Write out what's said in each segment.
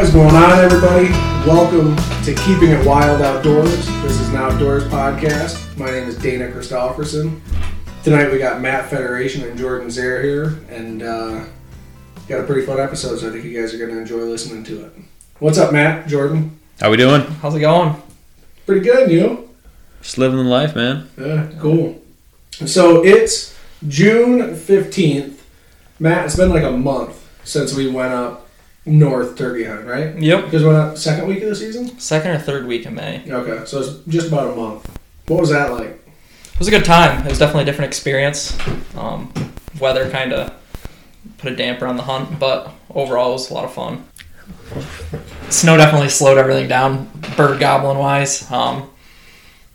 What is going on, everybody? Welcome to Keeping It Wild Outdoors. This is an outdoors podcast. My name is Dana Christofferson. Tonight we got Matt Federation and Jordan Zare here, and uh, got a pretty fun episode, so I think you guys are going to enjoy listening to it. What's up, Matt? Jordan? How we doing? How's it going? Pretty good, you? Just living the life, man. Yeah, cool. So it's June 15th. Matt, it's been like a month since we went up north turkey hunt, right? Yep. Because went up second week of the season? Second or third week in May. Okay, so it's just about a month. What was that like? It was a good time. It was definitely a different experience. Um, weather kind of put a damper on the hunt, but overall it was a lot of fun. Snow definitely slowed everything down, bird goblin wise. Um,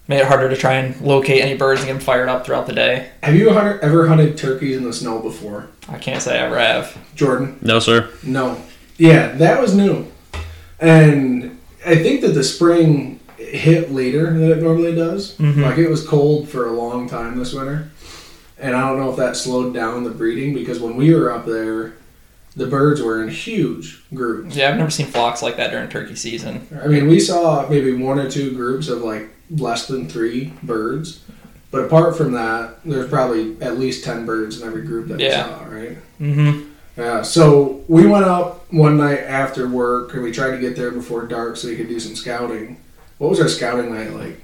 made it harder to try and locate any birds and get them fired up throughout the day. Have you ever hunted turkeys in the snow before? I can't say I ever have. Jordan? No, sir. No. Yeah, that was new. And I think that the spring hit later than it normally does. Mhm. Like it was cold for a long time this winter. And I don't know if that slowed down the breeding because when we were up there, the birds were in huge groups. Yeah, I've never seen flocks like that during turkey season. I mean, we saw maybe one or two groups of like less than three birds. But apart from that, there's probably at least 10 birds in every group that Yeah. we saw, right? Mm-hmm. Yeah, so we went up one night after work and we tried to get there before dark so we could do some scouting. What was our scouting night like?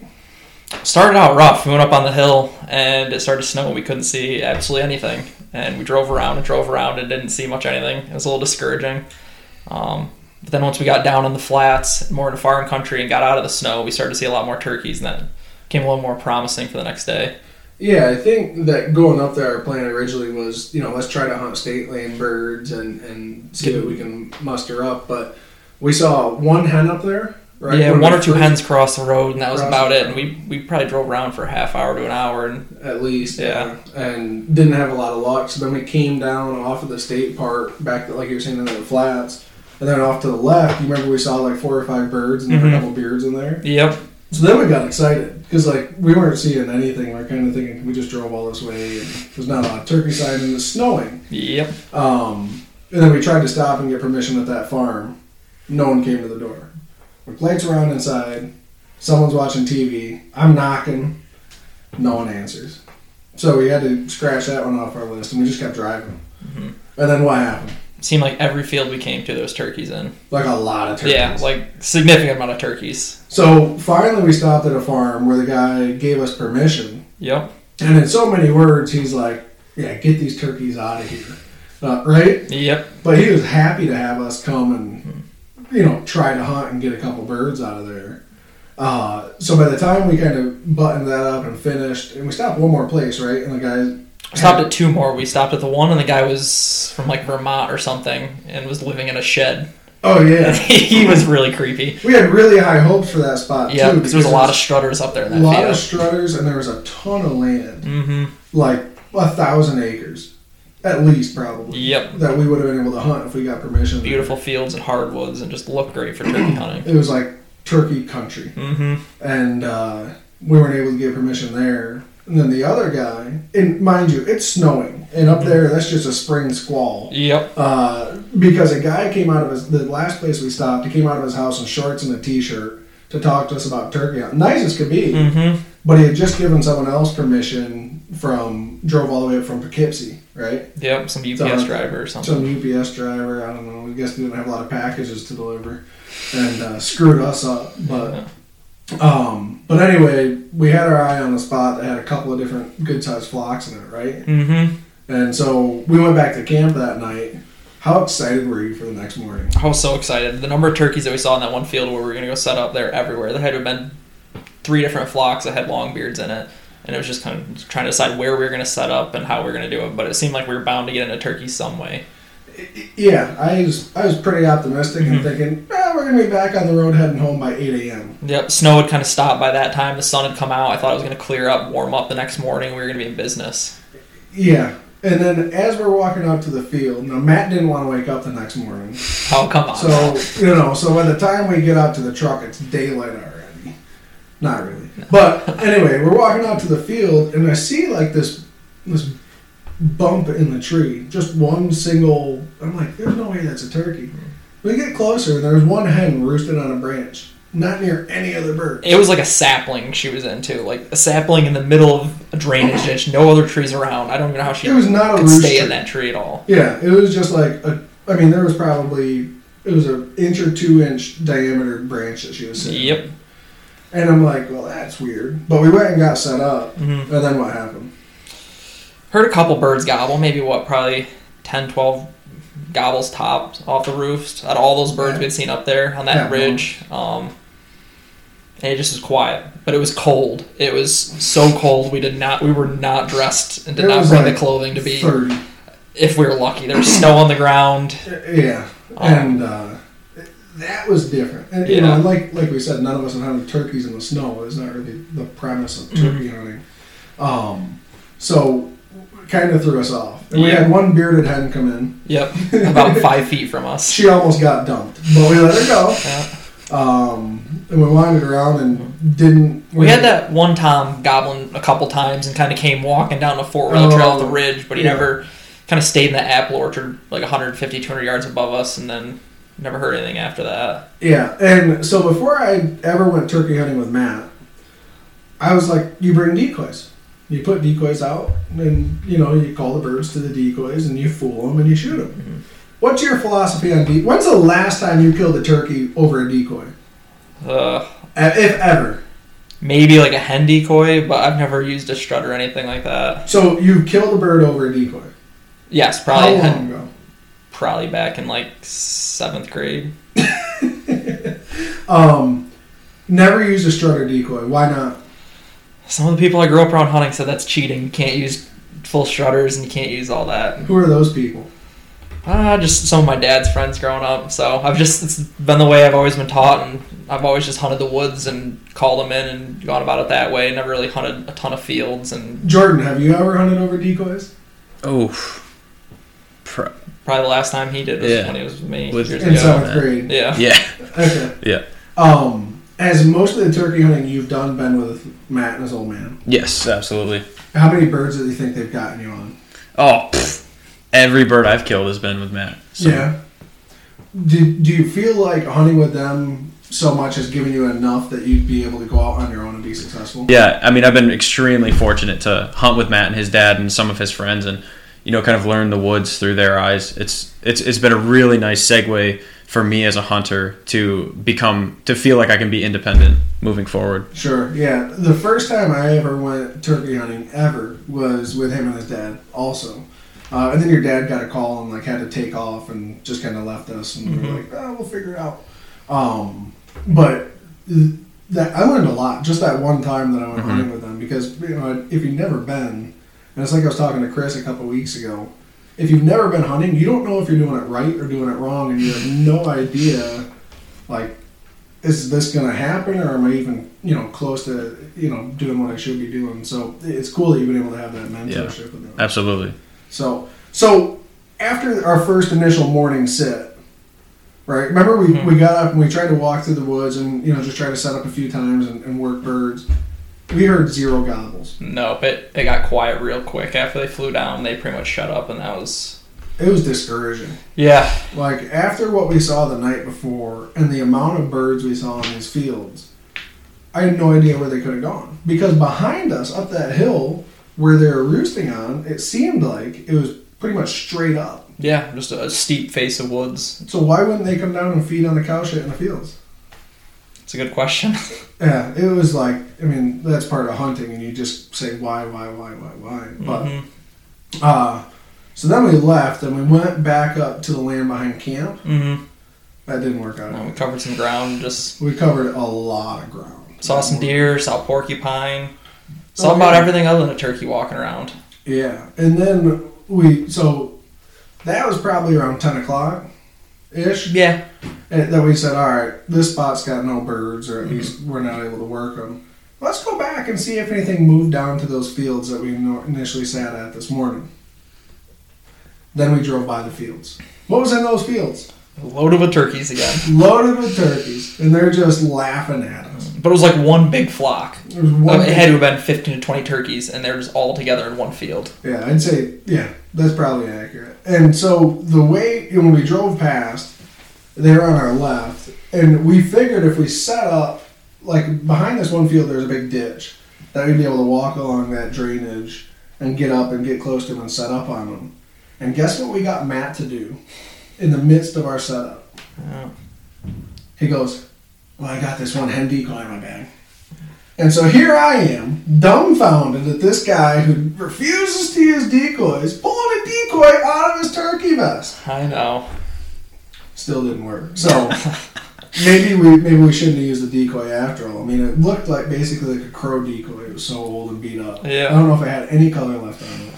Started out rough. We went up on the hill and it started to snow. We couldn't see absolutely anything. And we drove around and drove around and didn't see much anything. It was a little discouraging. Um, but then once we got down in the flats, more into farm country, and got out of the snow, we started to see a lot more turkeys, and that became a little more promising for the next day. Yeah, I think that going up there, our plan originally was, you know, let's try to hunt state land birds and, and see what we can muster up. But we saw one hen up there, right? yeah, When one or two hens crossed the road, and that was about it. And we, we probably drove around for a half hour to an hour, and at least. Yeah. And didn't have a lot of luck. So then we came down off of the state park, back to, like you were saying, into the flats. And then off to the left, you remember we saw like four or five birds and there were mm-hmm. a couple beards in there. yep, So then we got excited because like we weren't seeing anything. We are kind of thinking we just drove all this way and there's not a lot of turkey sign and it's snowing. yep. Um, and then we tried to stop and get permission at that farm. No one came to the door. We lights around inside. Someone's watching TV. I'm knocking. No one answers. So we had to scratch that one off our list and we just kept driving. Mhm. And then what happened? Seemed like every field we came to, there was turkeys in. Like a lot of turkeys. Yeah, like significant amount of turkeys. So finally, we stopped at a farm where the guy gave us permission, Yep, and in so many words, he's like, "Yeah, get these turkeys out of here," uh, right? yep. But he was happy to have us come and, you know, try to hunt and get a couple birds out of there. Uh, so by the time we kind of buttoned that up and finished, and we stopped one more place, right? And the guy Stopped at two more. We stopped at the one, and the guy was from like Vermont or something, and was living in a shed. Oh yeah, he was really creepy. we had really high hopes for that spot Yeah, too. because there was a lot of strutters up there in a lot of strutters, and there was a ton of land. mm-hmm. like a thousand acres, at least probably. Yep. That we would have been able to hunt if we got permission. Beautiful fields and hardwoods, and just looked great for turkey hunting. It was like turkey country, Mm-hmm. and uh, we weren't able to get permission there. And then the other guy, and mind you, it's snowing, and up there that's just a spring squall. Yep. Uh, because a guy came out of his the last place we stopped, he came out of his house in shorts and a t-shirt to talk to us about turkey hunting. Nice as could be. Mm-hmm. But he had just given someone else permission from drove all the way up from Poughkeepsie, right? Yep. Some UPS So- driver or something. Some UPS driver, I don't know. I guess they didn't have a lot of packages to deliver, and uh, screwed us up. But um, but anyway, we had our eye on a spot that had a couple of different good sized flocks in it, right? Mm-hmm. And so we went back to camp that night. How excited were you for the next morning? I was so excited. The number of turkeys that we saw in that one field where we were going to go set up there everywhere. There had to have been three different flocks that had long beards in it. And it was just kind of trying to decide where we were going to set up and how we were going to do it. But it seemed like we were bound to get into turkeys some way. Yeah, I was I was pretty optimistic and thinking, eh, we're gonna be back on the road heading home by eight a.m. Yep, snow had kind of stopped by that time. The sun had come out. I thought it was going to clear up, warm up the next morning. We were going to be in business. Yeah, and then as we're walking out to the field, now Matt didn't want to wake up the next morning. Oh, come on. So you know, so by the time we get out to the truck, it's daylight already. Not really, but anyway, we're walking out to the field, and I see like this this bump in the tree, just one single. I'm like, there's no way that's a turkey. We get closer, and there's one hen roosted on a branch, not near any other bird. It was like a sapling she was into, like a sapling in the middle of a drainage ditch, no other trees around. I don't even know how she It was not a could roost stay tree. in that tree at all. Yeah, it was just like a. I mean, there was probably it was an inch or two inch diameter branch that she was sitting. Yep. And I'm like, well, that's weird. But we went and got set up, hmm and then what happened? Heard a couple birds gobble, maybe what, probably 10, 12 gobbles topped off the roofs out of all those birds Yeah. we'd seen up there on that Yeah. ridge. Um, and it just was quiet, but it was cold. It was so cold we did not, we were not dressed and did not bring like the clothing to be. Thirty. If we were lucky, there was snow on the ground. Yeah, Um, and uh, that was different. And you know, like like we said, none of us had hunted turkeys in the snow. It's not really the premise of turkey Mm-hmm. hunting. Um, so kind of threw us off. And we Yeah. had one bearded hen come in. Yep, about five feet from us. She almost got dumped, but we let her go. Yeah. Um, and we wandered around and didn't. We had that one Tom goblin a couple times and kind of came walking down the four wheeler trail off the Oh, ridge, but he yeah. never kind of stayed in the apple orchard like 150, 200 yards above us, and then never heard anything after that. Yeah, and so before I ever went turkey hunting with Matt, I was like, you bring decoys. You put decoys out, and you know you call the birds to the decoys, and you fool them, and you shoot them. Mm-hmm. What's your philosophy on decoys? When's the last time you killed a turkey over a decoy, Uh, if ever? maybe like a hen decoy, but I've never used a strut or anything like that. So you killed a bird over a decoy. Yes, probably How long ago? probably back in like seventh grade. Um, never used a strut or decoy. Why not? Some of the people I grew up around hunting said that's cheating. You can't use full strutters and you can't use all that. Who are those people? Ah, just some of my dad's friends growing up. So I've just it's been the way I've always been taught, and I've always just hunted the woods and called them in and gone about it that way. Never really hunted a ton of fields, and Jordan, have you ever hunted over decoys? Oh, Pro- probably the last time he did was Yeah. when he was with me With- years In ago. seventh man. grade. Yeah, yeah, Okay. Yeah. Um, has most of the turkey hunting you've done been with Matt and his old man? yes, absolutely. How many birds do you think they've gotten you on? Oh, pff, every bird I've killed has been with Matt. So, Yeah. Do, do you feel like hunting with them so much has given you enough that you'd be able to go out on your own and be successful? Yeah, I mean, I've been extremely fortunate to hunt with Matt and his dad and some of his friends, and you know, kind of learn the woods through their eyes. It's it's it's been a really nice segue for me as a hunter to become to feel like I can be independent moving forward. Sure. Yeah. The first time I ever went turkey hunting ever was with him and his dad, also. Uh, and then your dad got a call and like had to take off and just kind of left us, and we Mhm. were like, "Oh, we'll figure it out." Um, but that I learned a lot just that one time that I went Mhm. hunting with them because you know if you've never been, and it's like I was talking to Chris a couple weeks ago. If you've never been hunting, you don't know if you're doing it right or doing it wrong, and you have no idea, like is this going to happen or am I even, you know, close to, you know, doing what I should be doing? So it's cool that you've been able to have that mentorship with them. Absolutely. So, so after our first initial morning sit, right? Remember we, Mhm. we got up and we tried to walk through the woods and, you know, just try to set up a few times and, and work birds. We heard zero gobbles. nope. It it got quiet real quick after they flew down. They pretty much shut up, and that was It was discouraging. yeah. Like after what we saw the night before and the amount of birds we saw in these fields, I had no idea where they could have gone. Because behind us, up that hill where they were roosting on, it seemed like it was pretty much straight up. Yeah, just a steep face of woods. So why wouldn't they come down and feed on the cow shit in the fields? It's a good question. Yeah, it was like I mean that's part of hunting, and you just say why, why, why, why, why. But Mhm. uh, so then we left and we went back up to the land behind camp. Mhm. That didn't work out. Uh, we covered some ground. Just We covered a lot of ground. saw some deer. Saw porcupine. Saw Oh, about yeah. everything other than a turkey walking around. Yeah, and then we so that was probably around ten o'clock ish. Yeah. And then we said, all right, this spot's got no birds, or at mm-hmm. least we're not able to work them. Let's go back and see if anything moved down to those fields that we initially sat at this morning. Then we drove by the fields. What was in those fields? Loaded with turkeys again. Loaded with turkeys, and they're just laughing at us. But it was like one big flock. Was one it had to have been 15 to 20 turkeys, and they're just all together in one field. Yeah, I'd say yeah, that's probably accurate. And so the way when we drove past, They're on our left, and we figured if we set up like behind this one field, there's a big ditch that we'd be able to walk along that drainage and get up and get close to them and set up on them. And guess what we got Matt to do in the midst of our setup? Yeah. He goes, Well, I got this one hen decoy in my bag. And so here I am, dumbfounded at this guy who refuses to use decoys, pulling a decoy out of his turkey vest. I know. Still didn't work. So maybe we maybe we shouldn't have used the decoy after all. I mean, it looked like basically like a crow decoy. It was so old and beat up. Yeah. I don't know if it had any color left on it.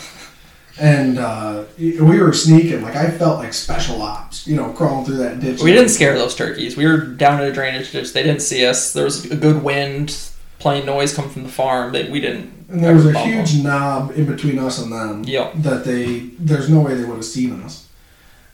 And uh, we were sneaking. Like I felt like special ops, you know, crawling through that ditch. We didn't scare those turkeys. We were down in a drainage ditch. They didn't see us. There was a good wind, playing noise coming from the farm. That we didn't. And there was a huge them. knob in between us and them. Yep. That they, there's no way they would have seen us.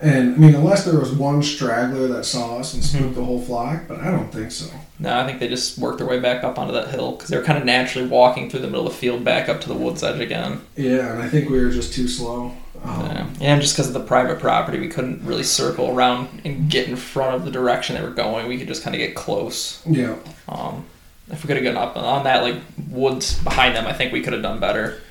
And I mean, unless there was one straggler that saw us and spooked the whole flock, but I don't think so. No, I think they just worked their way back up onto that hill because they were kind of naturally walking through the middle of the field back up to the woods edge again. Yeah, and I think we were just too slow. Um, Yeah. And just because of the private property, we couldn't really circle around and get in front of the direction they were going. We could just kind of get close. yeah. Um, if we could have gotten up on that like woods behind them, I think we could have done better.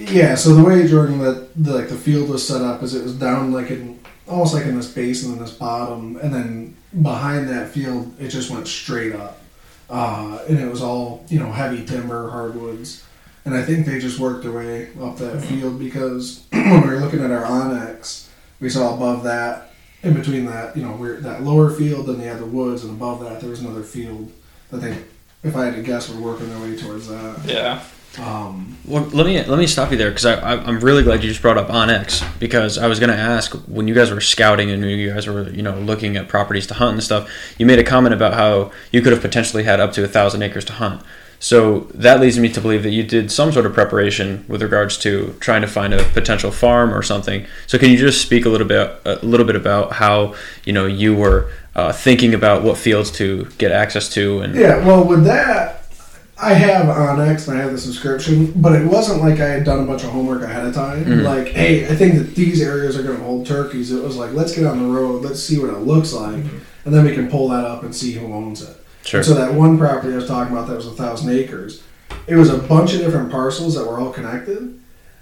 Yeah, so the way Jordan that the, like the field was set up is it was down like in almost like in this basin and this bottom, and then behind that field it just went straight up, uh, and it was all you know heavy timber, hardwoods, and I think they just worked their way up that field because when we were looking at our onX, we saw above that, in between that you know we're that lower field, then they had the woods, and above that there was another field that they, if I had to guess, were working their way towards that. Yeah. Um, Well, let me let me stop you there because I, I'm really glad you just brought up onX because I was gonna ask when you guys were scouting and you guys were you know looking at properties to hunt and stuff. You made a comment about how you could have potentially had up to a thousand acres to hunt. So that leads me to believe that you did some sort of preparation with regards to trying to find a potential farm or something. So can you just speak a little bit a little bit about how you know you were uh, thinking about what fields to get access to and Yeah, well, with that, I have onX and I have the subscription, but it wasn't like I had done a bunch of homework ahead of time. Mhm. Like, hey, I think that these areas are going to hold turkeys. It was like, let's get on the road, let's see what it looks like, and then we can pull that up and see who owns it. sure So that one property I was talking about that was a thousand acres, it was a bunch of different parcels that were all connected,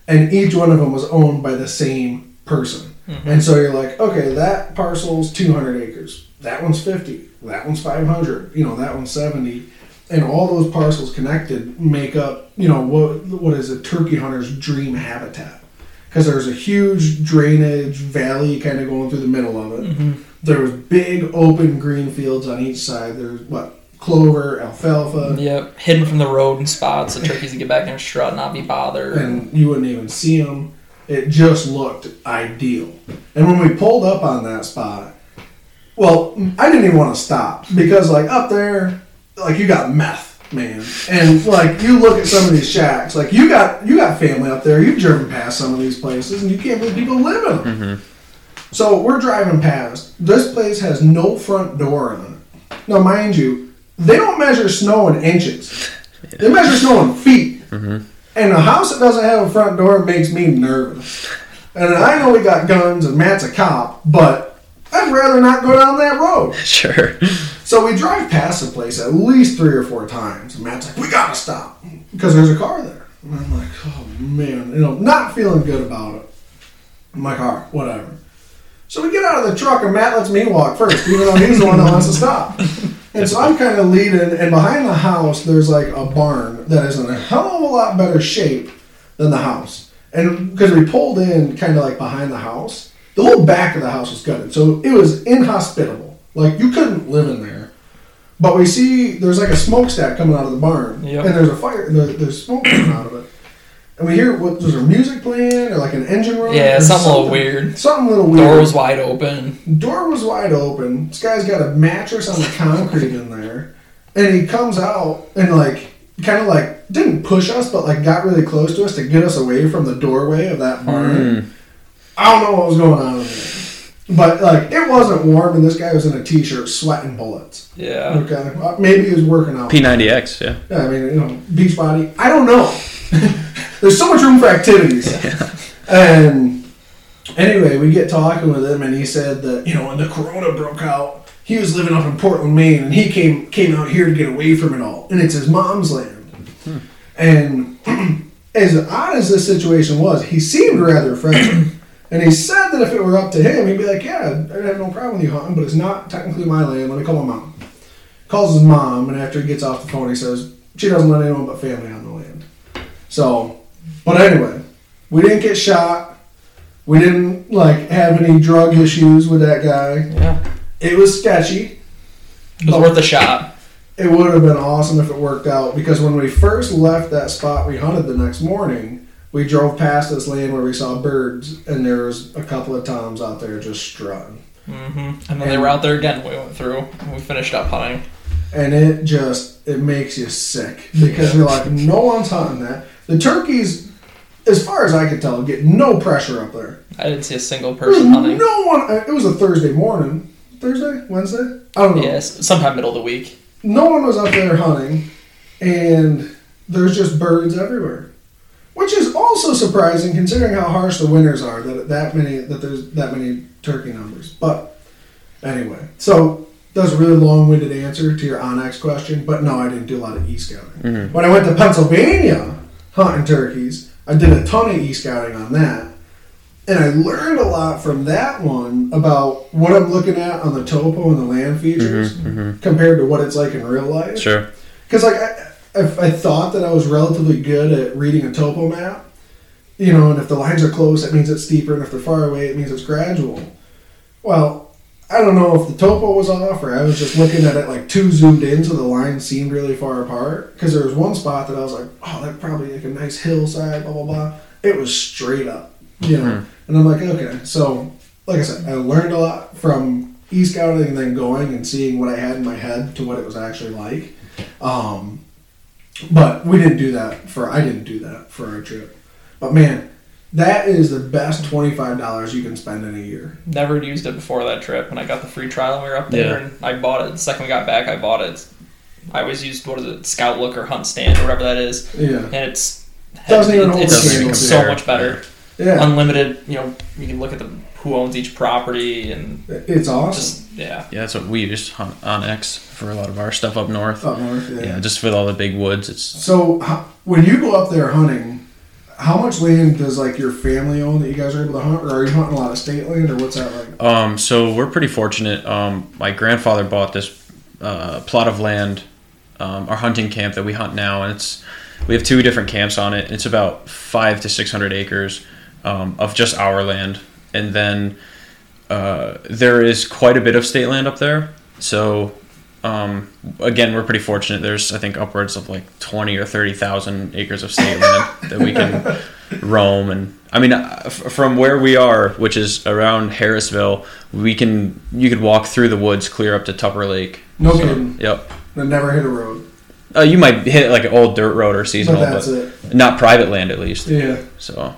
and each one of them was owned by the same person. And so you're like, okay, that parcel's 200 acres. That one's 50. That one's 500. You know, that one's 70. And all those parcels connected make up, you know, what what is a turkey hunter's dream habitat. Because there's a huge drainage valley kind of going through the middle of it. Mm-hmm. There was big open green fields on each side. There's what clover, alfalfa, Yep. Hidden from the road in spots, the turkeys can get back in a shrub and not be bothered. and you wouldn't even see them. It just looked ideal. And when we pulled up on that spot, well, I didn't even want to stop because, like, up there, like, you got meth, man, and like, you look at some of these shacks, like, you got you got family up there. You've driven past some of these places, and you can't believe people live in them. Mm-hmm. So we're driving past. This place has no front door on it. Now, mind you, they don't measure snow in inches. They measure snow in feet. Mm-hmm. And a house that doesn't have a front door makes me nervous. And I know we got guns and Matt's a cop, but I'd rather not go down that road. sure So we drive past the place at least three or four times. And Matt's like, we gotta stop because there's a car there. And I'm like, oh man, you know, not feeling good about it. My car, whatever. So we get out of the truck and Matt lets me walk first, even though he's the one that wants to stop. And so I'm kind of leading, and behind the house, there's like a barn that is in a hell of a lot better shape than the house. And because we pulled in kind of like behind the house, the whole back of the house was gutted. So it was inhospitable. Like you couldn't live in there. But we see there's like a smokestack coming out of the barn, Yep. and there's a fire. There, there's smoke coming out of it, and we hear what was there music playing or like an engine running? yeah, or something a little weird. Something a little weird. Door was wide open. Door was wide open. This guy's got a mattress on the concrete in there, and he comes out and like kind of like didn't push us, but like got really close to us to get us away from the doorway of that barn. Mm. I don't know what was going on. But like it wasn't warm, and this guy was in a t-shirt, sweating bullets. Yeah. Okay, Uh, maybe he was working out. P90X yeah Yeah, I mean, you know, beach body. I don't know. There's so much room for activities. And anyway, we get talking with him, and he said that you know when the corona broke out, he was living up in Portland, Maine, and he came came out here to get away from it all, and it's his mom's land. And as odd as this situation was, he seemed rather friendly. And he said that if it were up to him, he'd be like, "Yeah, I'd have no problem with you hunting, but it's not technically my land. Let me call my mom." Calls his mom, and after he gets off the phone, he says she doesn't let anyone but family on the land. So, but anyway, we didn't get shot. We didn't like have any drug issues with that guy. Yeah. It was sketchy. It was worth a shot. It would have been awesome if it worked out because when we first left that spot we hunted the next morning, we drove past this land where we saw birds, and there was a couple of toms out there just strutting, hmm And then they were out there again. We went through. And we finished up hunting. and it just it makes you sick because you're like, no one's hunting that. The turkeys, as far as I could tell, get no pressure up there. I didn't see a single There's person hunting. no one. It was a Thursday morning, Thursday, Wednesday. I don't know. Yes, sometime middle of the week. no one was up there hunting, and there's just birds everywhere, which is also surprising considering how harsh the winters are. That that many that there's that many turkey numbers. But anyway, so that's a really long-winded answer to your onX question. But no, I didn't do a lot of e scouting. Mm-hmm. When I went to Pennsylvania hunting turkeys, I did a ton of e scouting on that. And I learned a lot from that one about what I'm looking at on the topo and the land features mm-hmm. Mm-hmm. compared to what it's like in real life. Sure. Because like I, I, I thought that I was relatively good at reading a topo map, you know, and if the lines are close, it means it's steeper, and if they're far away, it means it's gradual. Well, I don't know if the topo was off or I was just looking at it like too zoomed in, so the lines seemed really far apart. Because there was one spot that I was like, oh, that probably like a nice hillside, blah blah blah. It was straight up, you know, and I'm like, okay, so like I said, I learned a lot from e scouting and then going and seeing what I had in my head to what it was actually like. Um, but we didn't do that for I didn't do that for our trip. But man, that is the best twenty five dollars you can spend in a year. Never used it before that trip, and I got the free trial when we were up there, Yeah. and I bought it. The second we got back, I bought it. I always used what is it, ScoutLook or HuntStand or whatever that is, Yeah, and it's Doesn't even hold it's a candle so much better. yeah, Unlimited, you know, you can look at the who owns each property and it's awesome. just yeah. Yeah, that's what we use hunt on X for a lot of our stuff up north. Up north, yeah. Yeah, just with all the big woods, it's So when you go up there hunting, how much land does like your family own that you guys are able to hunt, or are you hunting a lot of state land, or what's that like? Um, so we're pretty fortunate. Um, my grandfather bought this uh, plot of land, um, our hunting camp that we hunt now, and it's we have two different camps on it. It's about five to six hundred acres um, of just our land, and then uh, there is quite a bit of state land up there. So um, again, we're pretty fortunate. There's I think upwards of like twenty or thirty thousand acres of state land that we can roam and I mean uh, f- from where we are, which is around Harrisville, we can you could walk through the woods clear up to Tupper Lake. No So, kidding. Yep. I never hit a road, Uh, you might hit like an old dirt road or but seasonal, that's but it. not private land at least. Yeah, So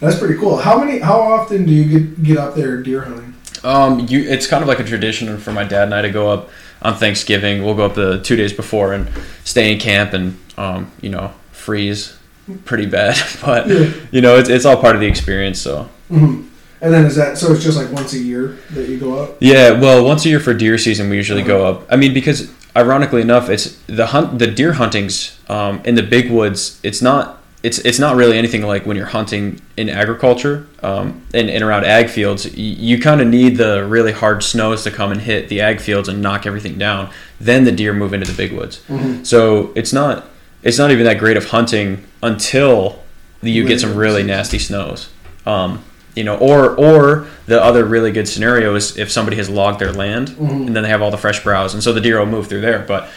that's pretty cool. How many? How often do you get get up there deer hunting? Um, you it's kind of like a tradition for my dad and I to go up on Thanksgiving. We'll go up the two days before and stay in camp and um, you know, freeze pretty bad, but Yeah. you know, it's it's all part of the experience. So hmm And then is that so? It's just like once a year that you go up. yeah, well, once a year for deer season, we usually go up. I mean, because ironically enough, it's the hunt, the deer huntings um, in the big woods. It's not. It's, it's not really anything like when you're hunting in agriculture um, and, and around ag fields. You, you kind of need the really hard snows to come and hit the ag fields and knock everything down. Then the deer move into the big woods. Mhm. So it's not it's not even that great of hunting until you get some really nasty snows. Um, you know, or or the other really good scenario is if somebody has logged their land Mhm. and then they have all the fresh browse, and so the deer will move through there. But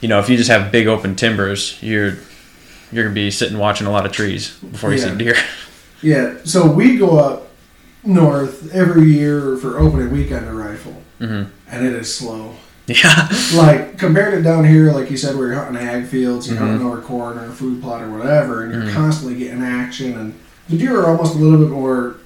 you know, if you just have big open timbers, you're you're gonna be sitting watching a lot of trees before you Yeah. see deer. Yeah. So we go up north every year for opening weekend to rifle, hmm and it is slow. Yeah, like compared to down here, like you said, where you're hunting ag fields, you're Mhm. hunting over corn or a food plot or whatever, and you're Mhm. constantly getting action. And the deer are almost a little bit more,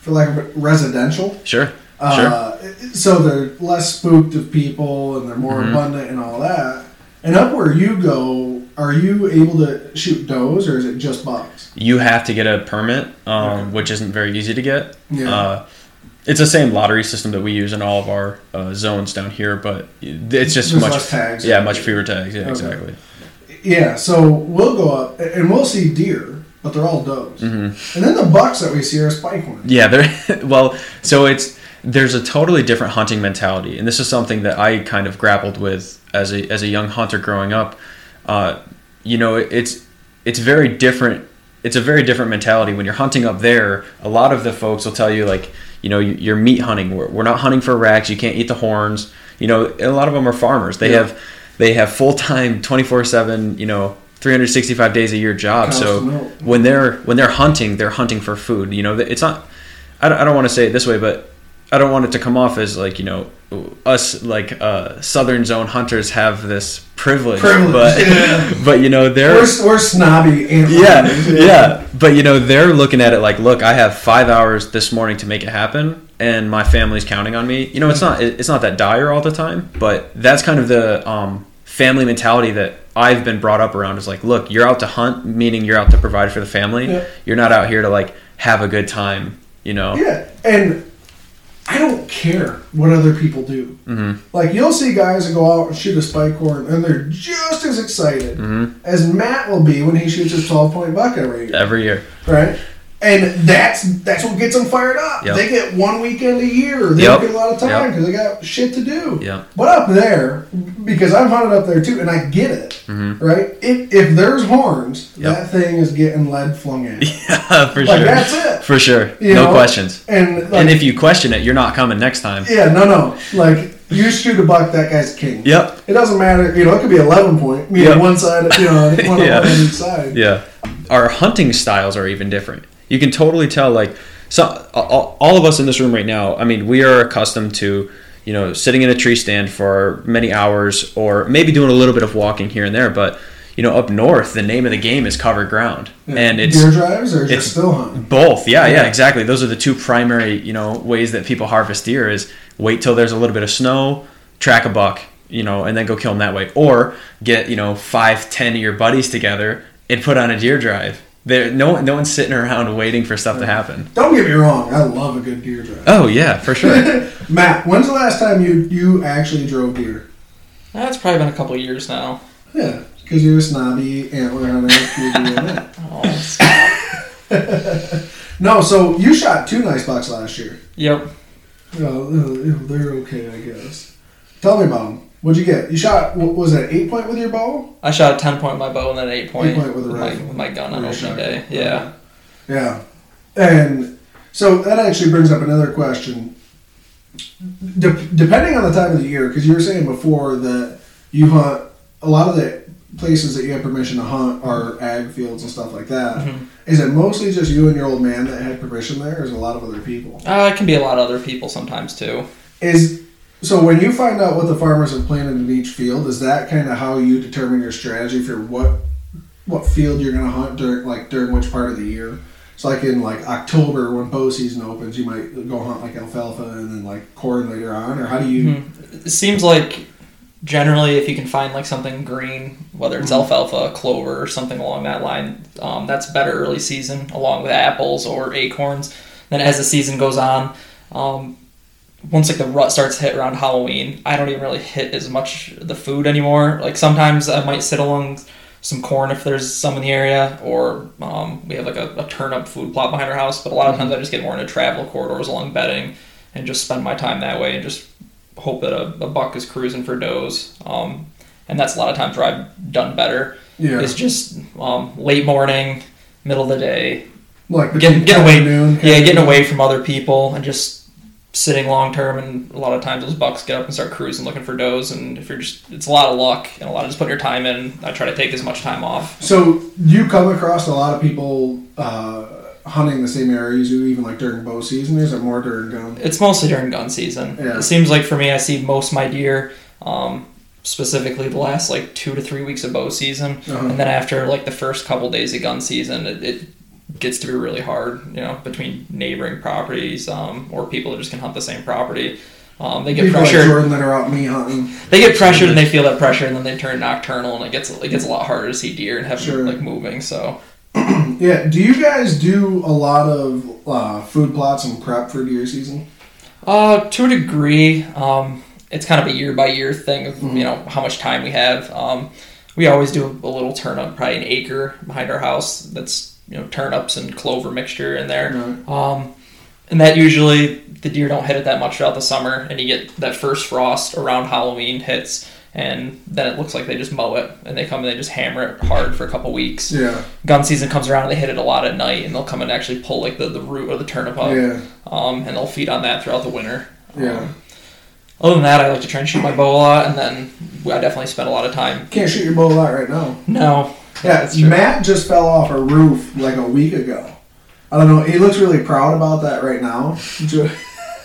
for lack of a residential. sure. Uh, So they're less spooked of people, and they're more Mhm. abundant and all that. And up where you go, are you able to shoot does or is it just bucks? You have to get a permit, um, Okay. which isn't very easy to get. Yeah. Uh, it's the same lottery system that we use in all of our uh, zones down here, but it's just There's much tags. Yeah, much fewer tags. Yeah, Okay. exactly. Yeah, so we'll go up and we'll see deer, but they're all does. Mm-hmm. And then the bucks that we see are spike ones. Yeah, there. Well, so it's there's a totally different hunting mentality, and this is something that I kind of grappled with as a as a young hunter growing up. Uh, you know, it's it's very different. It's a very different mentality when you're hunting up there. A lot of the folks will tell you like, you know, you- you're meat hunting. We're, we're not hunting for racks. You can't eat the horns. You know, a lot of them are farmers. They Yeah. have they have full time, twenty four seven. You know. 365 days a year job so when they're when they're hunting they're hunting for food you know it's not I don't, I don't want to say it this way, but I don't want it to come off as like you know us like uh, southern zone hunters have this privilege, Privilege, but yeah. but you know they're We're, we're snobby and yeah yeah, but you know they're looking at it like, look, I have five hours this morning to make it happen, and my family's counting on me. You know, it's not it's not that dire all the time, but that's kind of the um, family mentality that I've been brought up around. Is like, look, you're out to hunt, meaning you're out to provide for the family. Yeah. You're not out here to like have a good time. You know. Yeah, and I don't care what other people do. hmm Like you'll see guys that go out and shoot a spike horn, and they're just as excited hmm as Matt will be when he shoots his twelve point buck every year, Every year. right? And that's that's what gets them fired up. Yep. They get one weekend a year. They Yep. don't get a lot of time Yep. because they got shit to do. Yeah. But up there, because I've hunted up there too, and I get it, hmm right? If, if there's horns, Yep. that thing is getting lead flung at. it. Yeah, for sure. Like sure. that's it. For sure. You no know? questions. And like, and if you question it, you're not coming next time. yeah, no, no, like you shoot a buck, that guy's king. Yep. It doesn't matter, you know. It could be eleven point, meaning Yep. one side, you know, one Yeah. on each side. Yeah. Our hunting styles are even different. You can totally tell, like, so all, all of us in this room right now. I mean, we are accustomed to, you know, sitting in a tree stand for many hours, or maybe doing a little bit of walking here and there. But you know, up north, the name of the game is covered ground, and it's deer drives or it's- still hunting. Both, yeah, yeah, Yeah. exactly. Those are the two primary, you know, ways that people harvest deer is wait till there's a little bit of snow, track a buck, you know, and then go kill them that way, or get you know five, ten of your buddies together and put on a deer drive. There, no, one- no one's sitting around waiting for stuff to happen. Don't get me wrong, I love a good deer drive. Oh yeah, for sure. Matt, when's the last time you you actually drove deer? That's probably been a couple of years now. Yeah, because you're a snobby antler hunter. you're doing that. Oh, stop. No, so you shot two nice bucks last year. yep. Oh, uh, they're okay, I guess. Tell me about them. What'd you get? You shot, what was that, eight point with your bow? I shot a 10 point with my bow and then an 8 point, Eight point with a my, with my gun on With opening day. Yeah. Yeah. And so that actually brings up another question. De- depending on the time of the year, because you were saying before that you hunt, a lot of the places that you have permission to hunt are ag fields and stuff like that. Is Mhm. it mostly just you and your old man that had permission there, or is it a lot of other people? Uh, it can be a lot of other people sometimes too. Is so when you find out what the farmers have planted in each field, is that kind of how you determine your strategy for what what field you're going to hunt during like during which part of the year? So like in like October when bow season opens, you might go hunt like alfalfa and then like corn later on, or how do you? Mhm. It seems like generally if you can find like something green, whether it's Mhm. alfalfa, clover, or something along that line, um, that's better early season along with apples or acorns. Then as the season goes on, um, once like the rut starts to hit around Halloween, I don't even really hit as much the food anymore. Like sometimes I might sit along some corn if there's some in the area, or um, we have like a, a turnip food plot behind our house. But a lot of times I just get more into travel corridors along bedding and just spend my time that way and just hope that a, a buck is cruising for does. Um, and that's a lot of times where I've done better. Yeah, It's just um, late morning, middle of the day, like getting- away- noon yeah, getting away from other people and just sitting long term. And a lot of times those bucks get up and start cruising looking for does. And if you're just, it's a lot of luck and a lot of just putting your time in. I try to take as much time off. So you come across a lot of people uh, hunting the same areas you, even like during bow season. Is it more during gun? It's mostly during gun season. Yeah. It seems like for me, I see most of my deer. Um, specifically the last like two to three weeks of bow season Uh-huh. and then after like the first couple days of gun season it, it gets to be really hard you know between neighboring properties um, or people that just can hunt the same property Um, they get People like pressured. Jordan that are out me hunting. they get pressured and they feel that pressure, and then they turn nocturnal, and it gets it gets a lot harder to see deer and have Sure. them like moving. So Yeah. Do you guys do a lot of uh, food plots and prep for deer season? Uh, to a degree, um, it's kind of a year by year thing of Mhm. you know how much time we have. Um, we always do a little turnip, probably an acre behind our house. That's you know turnips and clover mixture in there. Right. Um, and that usually the deer don't hit it that much throughout the summer, and you get that first frost around Halloween hits, and then it looks like they just mow it, and they come and they just hammer it hard for a couple weeks. Yeah. Gun season comes around, and they hit it a lot at night, and they'll come and actually pull like the, the root of the turnip up, Yeah. um, and they'll feed on that throughout the winter. Yeah. Um, other than that, I like to try and shoot my bow a lot, and then I definitely spend a lot of time. Can't shoot your bow a lot right now. No, Yeah. Matt just fell off a roof like a week ago. I don't know. He looks really proud about that right now. Ju-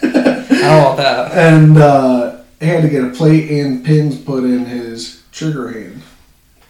I don't know about that. and uh, he had to get a plate and pins put in his trigger hand.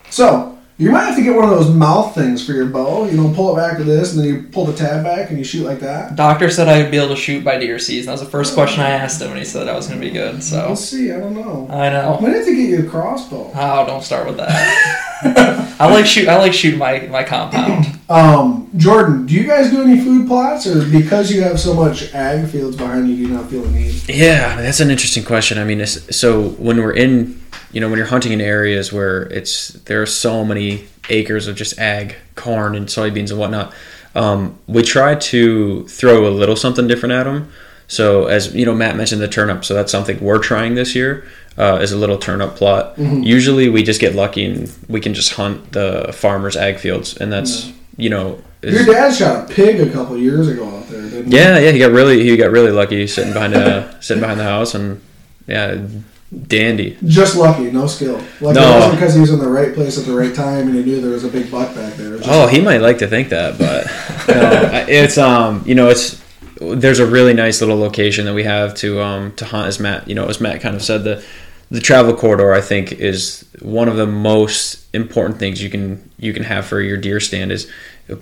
So you might have to get one of those mouth things for your bow. You know, pull it back with this, and then you pull the tab back and you shoot like that. Doctor said I'd be able to shoot by deer season. That was the first question I asked him, and he said I was going to be good. So we'll see. I don't know. I I know. might have to get you a crossbow. Oh, don't start with that. I like shoot. I like shooting my my compound. Um, Jordan, do you guys do any food plots, or because you have so much ag fields behind you, do you not feel the need? Yeah, that's an interesting question. I mean, it's, so when we're in, you know, when you're hunting in areas where it's there are so many acres of just ag, corn and soybeans and whatnot, um, we try to throw a little something different at them. So as you know, Matt mentioned the turnip, so that's something we're trying this year. Uh, is a little turnip plot. Usually, we just get lucky and we can just hunt the farmers' ag fields, and that's you know. Your dad shot a pig a couple years ago out there, didn't he? yeah, yeah, he got really he got really lucky sitting behind a sitting behind the house and yeah, dandy. Just lucky, no skill. Like No. because he was in the right place at the right time and he knew there was a big buck back there. Oh, he might like to think that, but no, it's um you know it's there's a really nice little location that we have to um to hunt as Matt you know as Matt kind of said the the travel corridor I think is one of the most important things you can you can have for your deer stand is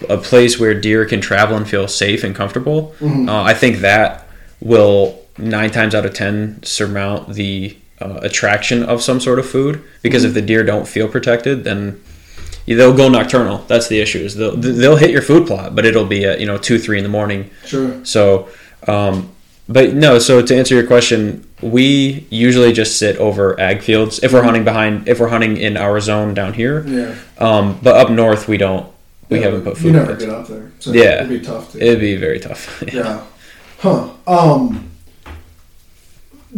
a place where deer can travel and feel safe and comfortable. Mhm. Uh, I think that will nine times out of ten surmount the uh, attraction of some sort of food because if the deer don't feel protected, then they'll go nocturnal. That's the issue. Is they'll they'll hit your food plot, but it'll be at you know two three in the morning. Sure. So, um, but no. So to answer your question, we usually just sit over ag fields if we're hunting behind if we're hunting in our zone down here. Yeah. Um, but up north we don't. We Yeah, haven't put You food. never get up there. So Yeah. It'd be tough to. It'd be very tough. Yeah. Huh. Um.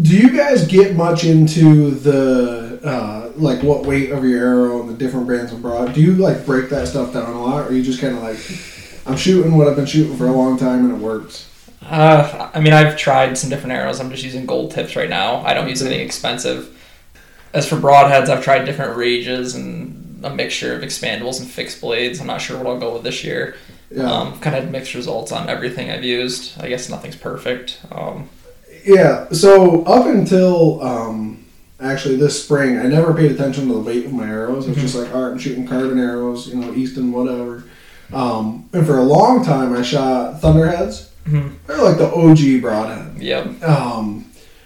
Do you guys get much into the uh, like what weight of your arrow and the different brands of broad? Do you like break that stuff down a lot, or you just kind of like, I'm shooting what I've been shooting for a long time and it works? Uh, I mean, I've tried some different arrows. I'm just using gold tips right now. I don't use anything expensive. As for broadheads, I've tried different rages and a mixture of expandables and fixed blades. I'm not sure what I'll go with this year. Yeah. Um, kind of mixed results on everything I've used. I guess nothing's perfect. Um, Yeah, so up until um, actually this spring, I never paid attention to the weight of my arrows. It was just like, all right, I'm shooting carbon arrows, you know, Easton, whatever. Um, and for a long time, I shot Thunderheads. Mhm. They're like the OG broadhead. yep. Um,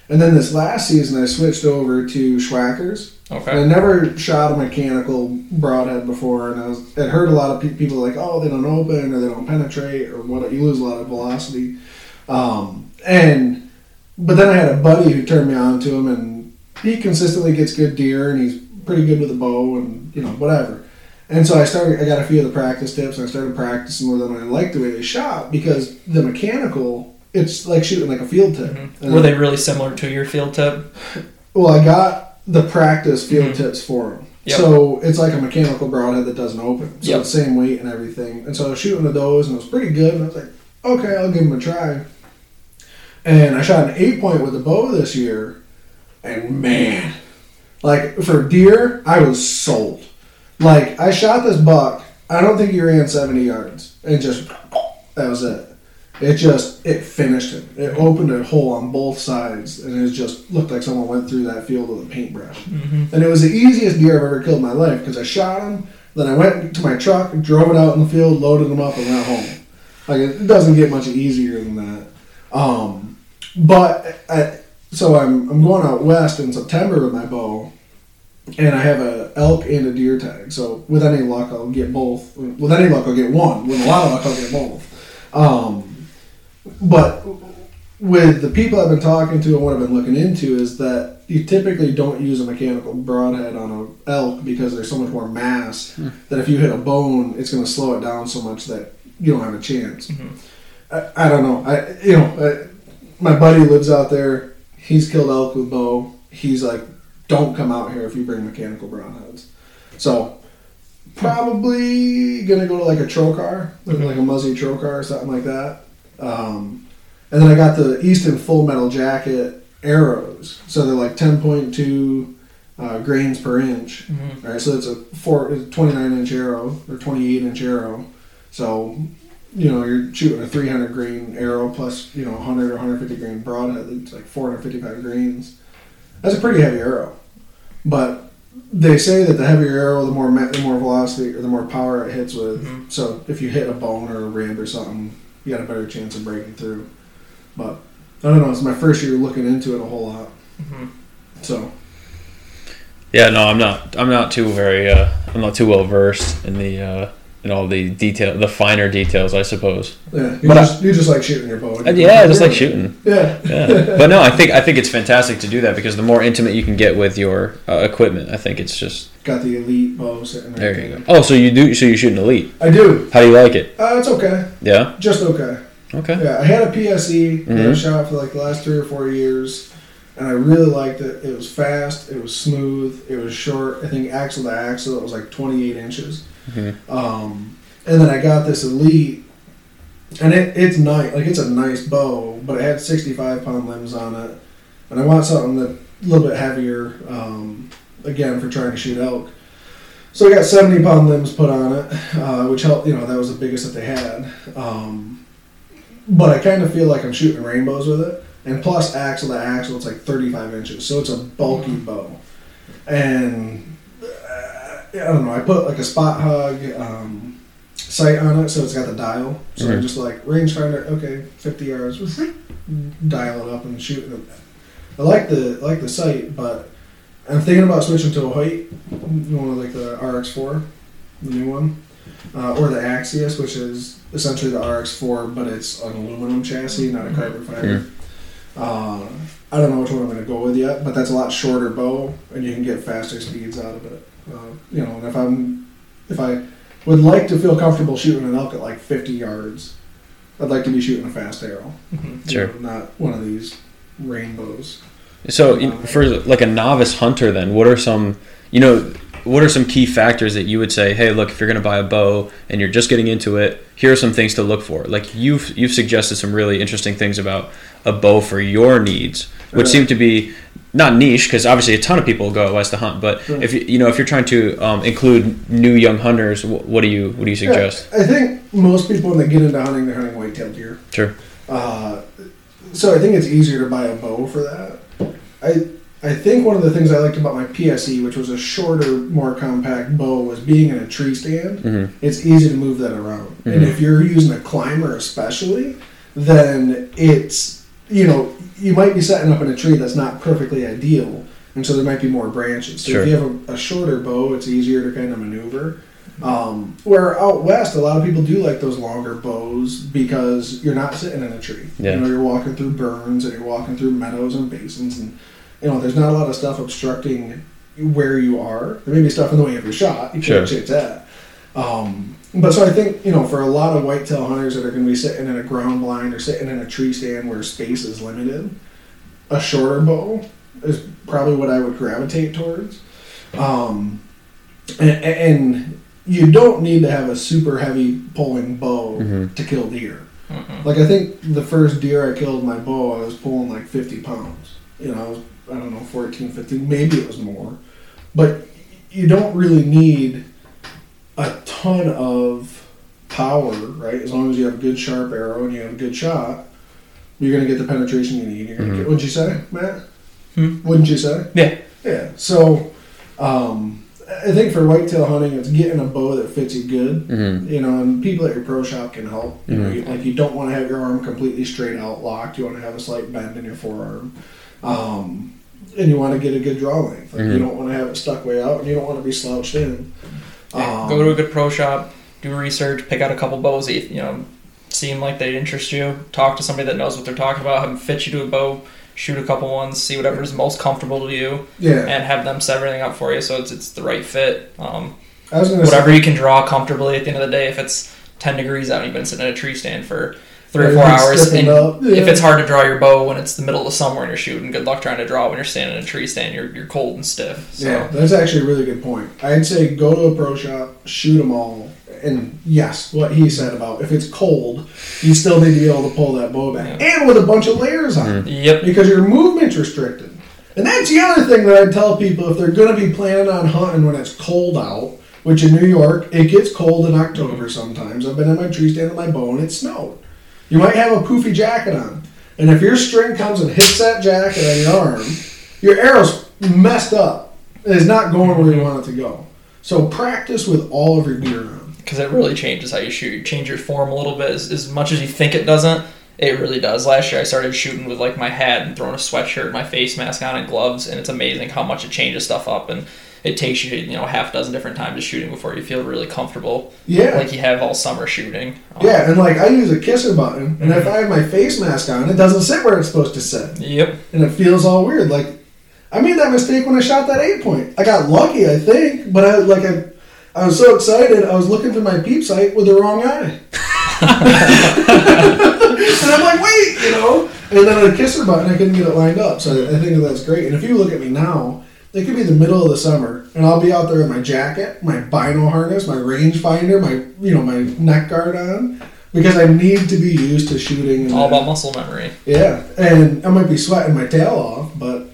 and then this last season, I switched over to Schwackers. And I never shot a mechanical broadhead before, and I was I'd heard a lot of pe- people like, oh, they don't open or they don't penetrate or what. You lose a lot of velocity. Um, and but then I had a buddy who turned me on to him, and he consistently gets good deer, and he's pretty good with a bow, and you know whatever. And so I started. I got a few of the practice tips, and I started practicing with them, and I liked the way they shot because the mechanical, it's like shooting like a field tip. Mm-hmm. And Were they really similar to your field tip? well, I got the practice field mm-hmm. tips for them. Yep. So it's like a mechanical broadhead that doesn't open. So Yep. it's same weight and everything. And so I was shooting with those and it was pretty good. And I was like, okay, I'll give them a try. And I shot an eight point with a bow this year. And man, like for deer, I was sold. Like I shot this buck. I don't think he ran 70 yards. And just, that was it. It just it finished him. It opened a hole on both sides, and it just looked like someone went through that field with a paintbrush. Mm-hmm. And it was the easiest deer I've ever killed in my life because I shot him, then I went to my truck, drove it out in the field, loaded him up, and went home. Like it doesn't get much easier than that. Um, but I, so I'm I'm going out west in September with my bow, and I have a elk and a deer tag. So with any luck, I'll get both. With any luck, I'll get one. With a lot of luck, I'll get both. Um, but with the people I've been talking to and what I've been looking into is that you typically don't use a mechanical broadhead on a elk because there's so much more mass that if you hit a bone, it's going to slow it down so much that you don't have a chance. I, I don't know. I you know I, my buddy lives out there. He's killed elk with bow. He's like, don't come out here if you bring mechanical broadheads. So probably gonna go to like a trocar, like like a Muzzy trocar or something like that. Um, and then I got the Easton Full Metal Jacket arrows. So they're like 10.2 uh, grains per inch. Mhm. Right, so it's a four, it's a 29 inch arrow or 28 inch arrow. So, you know, you're shooting a 300 grain arrow plus, you know, 100 or 150 grain broadhead. It's like 455 grains. That's a pretty heavy arrow. But they say that the heavier arrow, the more the more velocity or the more power it hits with. Mhm. So if you hit a bone or a rib or something, you got a better chance of breaking through. But I don't know. It's my first year looking into it a whole lot. Mhm. So Yeah, no, I'm not. I'm not too very. Uh, I'm not too well versed in the uh, in all the detail, the finer details, I suppose. yeah, you But I- just you just like shooting your bow. And yeah, just like shooting. Yeah. Yeah, but no, I think I think it's fantastic to do that because the more intimate you can get with your uh, equipment, I think it's just Got the elite bow sitting right there. You go. Oh, so you do? So you shoot an elite? I do. How do you like it? Uh, it's okay. Yeah. Just okay. Okay. Yeah, I had a PSE that I Mhm. shot for like the last three or four years, and I really liked it. It was fast, it was smooth, it was short. I think axle to axle, it was like 28 inches. Mhm. Um, and then I got this Elite, and it, it's nice. Like it's a nice bow, but it had 65 pound limbs on it, and I want something that a little bit heavier. Um, again, for trying to shoot elk. So I got 70 pound limbs put on it, uh, which helped. You know, that was the biggest that they had. Um, but I kind of feel like I'm shooting rainbows with it. And plus axle to axle, it's like 35 inches, so it's a bulky bow. And I don't know. I put like a Spot Hogg um, sight on it, so it's got the dial. So I'm Mhm. just like rangefinder. Okay, 50 yards. dial it up and shoot it. I like the like the sight, but I'm thinking about switching to a Hoyt, one of like the RX4, the new one, uh, or the Axius, which is essentially the RX4, but it's an aluminum chassis, not a carbon fiber. Uh, I don't know which one I'm going to go with yet, but that's a lot shorter bow, and you can get faster speeds out of it. Uh, you know, and if I'm if I would like to feel comfortable shooting an elk at like 50 yards, I'd like to be shooting a fast arrow. Mhm. Sure. know, not one of these rainbows. So you- for like a novice hunter, then what are some you know what are some key factors that you would say? Hey, look, if you're going to buy a bow and you're just getting into it, here are some things to look for. Like you've you've suggested some really interesting things about a bow for your needs, which Right. seem to be not niche because obviously a ton of people go out west to hunt. But if you you know if you're trying to um, include new young hunters, wh- what do you what do you suggest? Yeah, I think most people when they get into hunting, they're hunting whitetail deer. Sure. Uh, so I think it's easier to buy a bow for that. I I think one of the things I liked about my PSE, which was a shorter, more compact bow, was being in a tree stand. hmm It's easy to move that around, and Mhm. if you're using a climber, especially, then it's you know you might be setting up in a tree that's not perfectly ideal, and so there might be more branches. So Sure. if you have a, a shorter bow, it's easier to kind of maneuver. Um, where out west, a lot of people do like those longer bows because you're not sitting in a tree. Yeah. You know, you're walking through burns and you're walking through meadows and basins, and you know, there's not a lot of stuff obstructing where you are. There may be stuff in the way of your shot. You can't chase that. Um, but so I think you know, for a lot of whitetail hunters that are going to be sitting in a ground blind or sitting in a tree stand where space is limited, a shorter bow is probably what I would gravitate towards. Um, and, and you don't need to have a super heavy pulling bow Mhm. to kill deer. Mhm. Like I think the first deer I killed with my bow, I was pulling like 50 pounds. You know, I was I don't know 14, 15, maybe it was more. But you don't really need a ton of power, right? As long as you have a good sharp arrow and you have a good shot, you're gonna get the penetration you need. You're gonna Mhm. get. Wouldn't you say, Matt? Hmm? Wouldn't you say? Yeah. Yeah. So, um, I think for whitetail hunting, it's getting a bow that fits you good. hmm You know, and people at your pro shop can help. You know, you, like you don't want to have your arm completely straight out locked. You want to have a slight bend in your forearm. um, and you want to get a good draw length. Like, You Mhm. don't want to have it stuck way out, and you don't want to be slouched in. Yeah, Um, go to a good pro shop, do research, pick out a couple bows that you know seem like they interest you. Talk to somebody that knows what they're talking about. Have them fit you to a bow. Shoot a couple ones. See whatever is most comfortable to you, yeah, and have them set everything up for you so it's it's the right fit. Um, whatever say, you can draw comfortably at the end of the day. If it's ten degrees out and you've been sitting in a tree stand for three or four hours, and yeah. if it's hard to draw your bow when it's the middle of summer and you're shooting, good luck trying to draw when you're standing in a tree stand. You're you're cold and stiff. So. Yeah, that's actually a really good point. I'd say go to a pro shop, shoot them all, and yes, what he said about if it's cold, you still need to be able to pull that bow back, and with a bunch of layers on, mm-hmm. Yep. because your movement's restricted. And that's the other thing that I tell people if they're going to be planning on hunting when it's cold out, which in New York it gets cold in October mm-hmm. sometimes. I've been in my tree stand with my bow and it snowed. You might have a poofy jacket on, and if your string comes and hits that jacket on your arm, your arrow's messed up. It's not going where you want it to go. So practice with all of your gear on. because it really changes how you shoot. You change your form a little bit as, as much as you think it doesn't. It really does. Last year I started shooting with like my hat and throwing a sweatshirt, my face mask on, and gloves, and it's amazing how much it changes stuff up. And it takes you, you know, half a dozen different times of shooting before you feel really comfortable, Yeah. like you have all summer shooting. Um, Yeah, and like I use a kisser button, and if I have my face mask on, it doesn't sit where it's supposed to sit. Yep. and it feels all weird. Like I made that mistake when I shot that eight point. I got lucky, I think, but I like I, I was so excited. I was looking through my peep sight with the wrong eye, and I'm like, wait, you know. And then on the kisser button, I couldn't get it lined up. So I think that's great. And if you look at me now, it could be the middle of the summer, and I'll be out there with my jacket, my bino harness, my rangefinder, my you know my neck guard on. Because I need to be used to shooting. All that- about muscle memory. yeah, and I might be sweating my tail off, but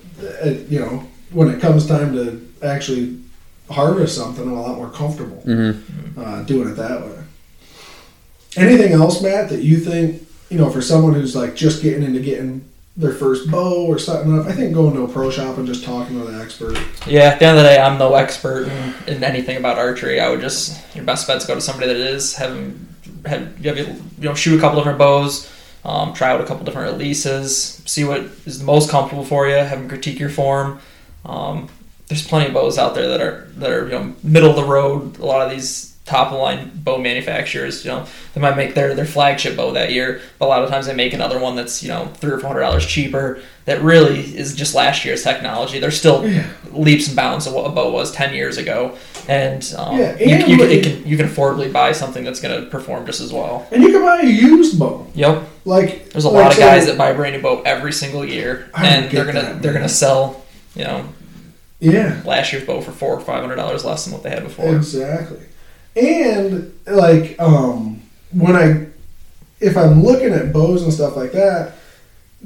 uh, you know, when it comes time to actually harvest something, I'm a lot more comfortable Mm-hmm. uh, doing it that way. Anything else, Matt, that you think you know for someone who's like just getting into getting their first bow or setting up? I think going to a pro shop and just talking with an expert. Yeah, at the end of the day, I'm no expert in, in anything about archery. I would just your best bet is go to somebody that is have them have you, have you know shoot a couple different bows, um, try out a couple different releases, see what is the most comfortable for you. Have them critique your form. Um, there's plenty of bows out there that are that are you know middle of the road. A lot of these top line bow manufacturers, you know, they might make their their flagship bow that year, but a lot of times they make another one that's you know three or four hundred dollars cheaper. That really is just last year's technology. They're still Yeah. leaps and bounds of what a bow was 10 years ago and, um, Yeah, you, and you, it can, you can affordably buy something that's going to perform just as well And you can buy a used bow. yep Like there's a like, lot of guys that buy a brand new bow every single year and they're gonna that, they're gonna sell you know Yeah, last year's bow for four or five hundred dollars less than what they had before Exactly. And like um when I if I'm looking at bows and stuff like that,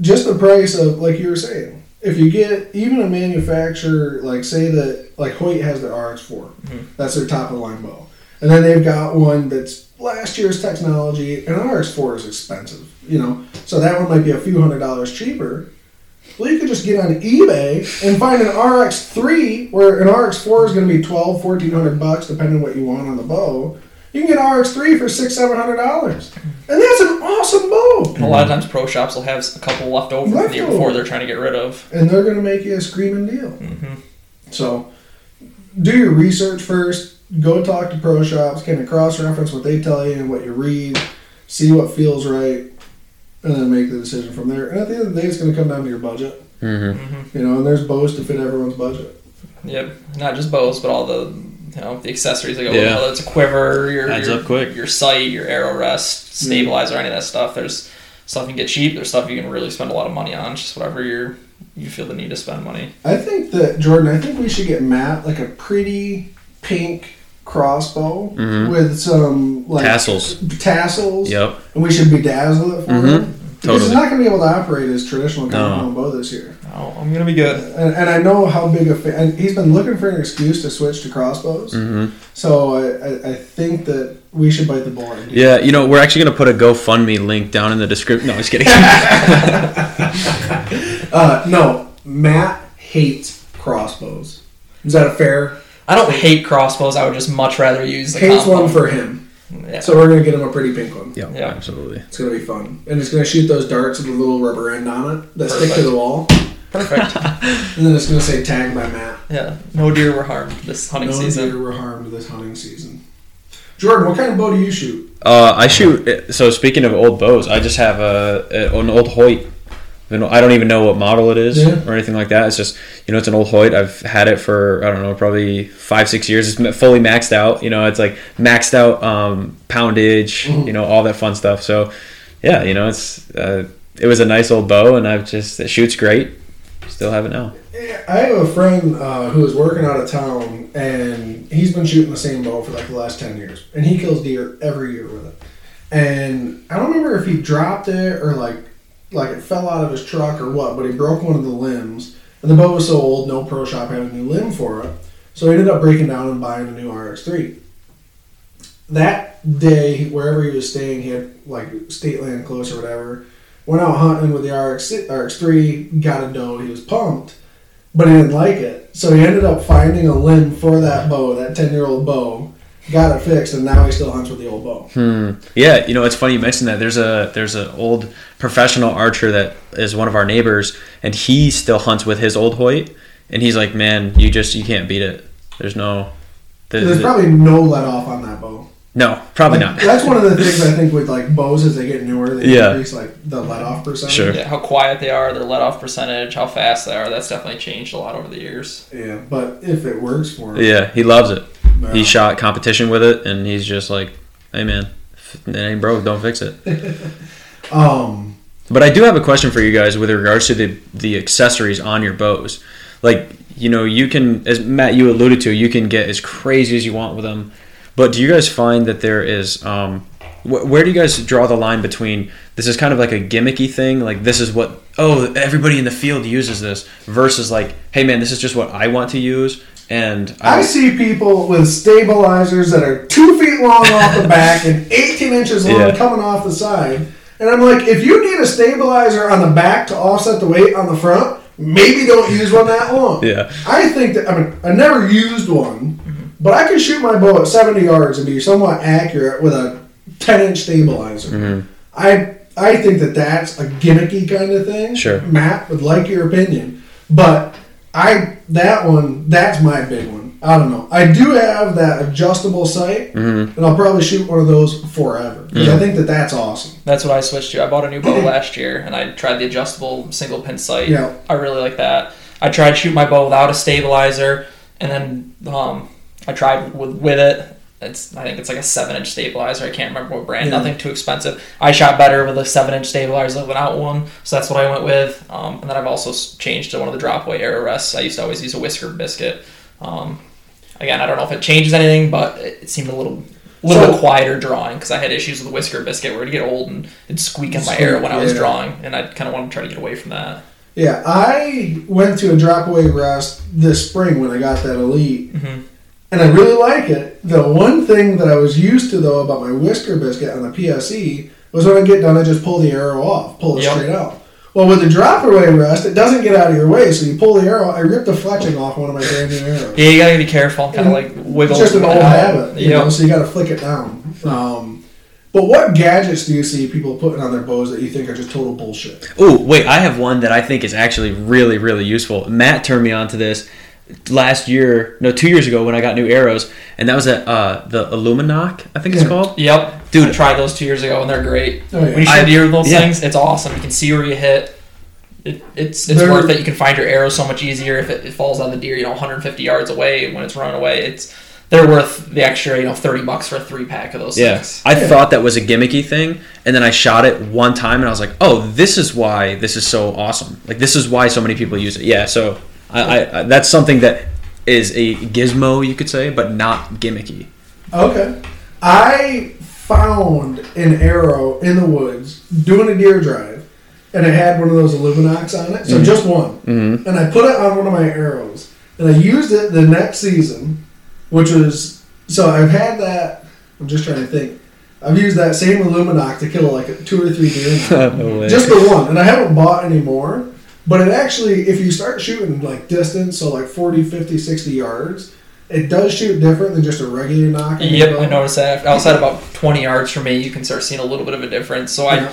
just the price of like you were saying, if you get even a manufacturer like say that like Hoyt has their RX4, Mhm. that's their top of the line bow, and then they've got one that's last year's technology, and RX4 is expensive, you know, so that one might be a few hundred dollars cheaper. Well, you could just get on eBay and find an RX3 where an RX4 is going to be 12, 1400 bucks depending on what you want on the bow. You can get an RX3 for six, seven hundred dollars, and that's an awesome bow. and a lot of times pro shops will have a couple left over from the year before they're trying to get rid of And they're going to make you a screaming deal. hmm So, do your research first. Go talk to pro shops. Kind of cross-reference what they tell you and what you read. See what feels right, and then make the decision from there. And at the end of the day, it's going to come down to your budget. Mm-hmm. hmm You know, and there's bows to fit everyone's budget. yep not just bows but all the you know the accessories that go with it it's a quiver your Adds your, up quick. your sight your arrow rest stabilizer any of that stuff there's stuff you can get cheap there's stuff you can really spend a lot of money on just whatever you're you feel the need to spend money I think that Jordan. I think we should get Matt like a pretty pink crossbow Mhm. with some like Tassels. Tassels. Yep. And we should bedazzle it for Mhm. him. Because he's Totally. not going to be able to operate his traditional No. bow this year. oh i'm gonna be good And, and I know how big a fan. And he's been looking for an excuse to switch to crossbows. Mm-hmm. So I, I, I think that we should bite the bullet. Yeah, you know, we're actually going to put a GoFundMe link down in the description. No, I was kidding. Uh, no, Matt hates crossbows. Is that a fair? I don't hate crossbows i would just much rather use the Hates combo. one for him. yeah. So we're gonna get him a pretty pink one. yeah, Yeah. absolutely. It's gonna be fun, and it's gonna shoot those darts with a little rubber end on it that stick to Perfect. the wall. Perfect. And then it's going to say tagged by Matt. yeah, no deer were harmed this hunting season. no season. deer were harmed this hunting season. Jordan, what kind of bow do you shoot? Uh, I shoot. So speaking of old bows, I just have a, a an old Hoyt. I don't- I don't even know what model it is Yeah. or anything like that. It's just you know it's an old Hoyt. I've had it for I don't know probably five six years. It's fully maxed out. You know it's like maxed out um, poundage. Mhm. You know all that fun stuff. So yeah, you know it's uh, it was a nice old bow, and I've just it shoots great. Still have it now. I have a friend uh, who is working out of town, and he's been shooting the same bow for like the last ten years, and he kills deer every year with it. And I don't remember if he dropped it or like like it fell out of his truck or what, but he broke one of the limbs, and the bow was so old, no pro shop had a new limb for it, so he ended up breaking down and buying a new RX3. That day, wherever he was staying, he had like state land close or whatever. Went out hunting with the RX RX3, got a doe. He was pumped but he didn't like it. So he ended up finding a limb for that bow, that 10 year old bow, got it fixed, and now he still hunts with the old bow. Hmm. Yeah, you know it's funny you mentioned that. There's a there's an old professional archer that is one of our neighbors, and he still hunts with his old Hoyt, and he's like, man, you just you can't beat it. There's no. the- There's the- probably no let off on that bow. no, probably Like, not. That's one of the things I think with like bows as they get newer, they Yeah. increase like the let off percentage. Sure. Yeah, how quiet they are, their let off percentage, how fast they are. That's definitely changed a lot over the years. Yeah, but if it works for him, Yeah, he loves it. Yeah. He shot competition with it, and he's just like, hey man, it ain't broke, don't fix it. Um, But I do have a question for you guys with regards to the the accessories on your bows. Like, you know, you can, as Matt you alluded to, you can get as crazy as you want with them. But do you guys find that there is, um, where do you guys draw the line between this is kind of like a gimmicky thing, like this is what oh everybody in the field uses this, versus like, hey man, this is just what I want to use, and I see people with stabilizers that are two feet long off the back and 18 inches long Yeah. coming off the side. And I'm like, if you need a stabilizer on the back to offset the weight on the front, maybe don't use one that long. yeah, I think that, I mean, I never used one, but I can shoot my bow at 70 yards and be somewhat accurate with a 10 inch stabilizer. Mhm. I I think that that's a gimmicky kind of thing. Sure. Matt would like your opinion, but I that one that's my big one. I don't know. I do have that adjustable sight, Mhm. and I'll probably shoot one of those forever because I think that that's awesome. That's what I switched to. I bought a new bow last year, and I tried the adjustable single pin sight. Yeah. I really like that. I tried to shoot my bow without a stabilizer, and then um, I tried with with it. It's I think it's like a seven inch stabilizer. I can't remember what brand. Yeah. Nothing too expensive. I shot better with a seven inch stabilizer than without one, so that's what I went with. Um, and then I've also changed to one of the drop away arrow rests. I used to always use a whisker biscuit. Um, again, I don't know if it changes anything, but it, seemed a little. A little So- bit quieter drawing because I had issues with the whisker biscuit where it'd get old and it'd squeak in my Squeak, arrow when I was yeah. drawing, and I kind of wanted to try to get away from that. Yeah, I went to a drop away rest this spring when I got that elite, Mhm. And I really like it. The one thing that I was used to though about my whisker biscuit on the PSE was when I get done, I just pull the arrow off, pull it Yep. straight out. Well, with the drop away rest, it doesn't get out of your way, so you pull the arrow. I ripped the fletching off one of my brand new arrows. Yeah, you gotta be careful, kind of like wiggle. It's just an old habit, you Yep. know. So you got to flick it down. Um, but what gadgets do you see people putting on their bows that you think are just total bullshit? Oh, wait, I have one that I think is actually really, really useful. Matt turned me on to this last year, no, two years ago when I got new arrows, and that was at uh, the Illuminoc, I think it's Yeah. called. Yep, Dude. I tried those two years ago and they're great. Oh, yeah. When you shoot I- deer with those yeah. things, it's awesome. You can see where you hit. It, it's it's They're- worth it. You can find your arrow so much easier if it, it falls on the deer. You know, 150 yards away when it's running away. It's they're worth the extra. You know, 30 bucks for a three pack of those Yeah, things. I Yeah. thought that was a gimmicky thing, and then I shot it one time, and I was like, "Oh, this is why this is so awesome! Like, this is why so many people use it." Yeah, so I, I, that's something that is a gizmo, you could say, but not gimmicky. Okay. I found an arrow in the woods doing a deer drive, and it had one of those Illuminox on it, so just one. Mm-hmm. And I put it on one of my arrows, and I used it the next season, which was so I've had that. I'm just trying to think. I've used that same Illuminox to kill like two or three deer. now. no way. Just the one, and I haven't bought any more. But it actually, if you start shooting like distance, so like 40, 50, 60 yards, it does shoot different than just a regular nock. in the Yep, bow. I noticed that. Outside about 20 yards from me, you can start seeing a little bit of a difference. So I, Yeah.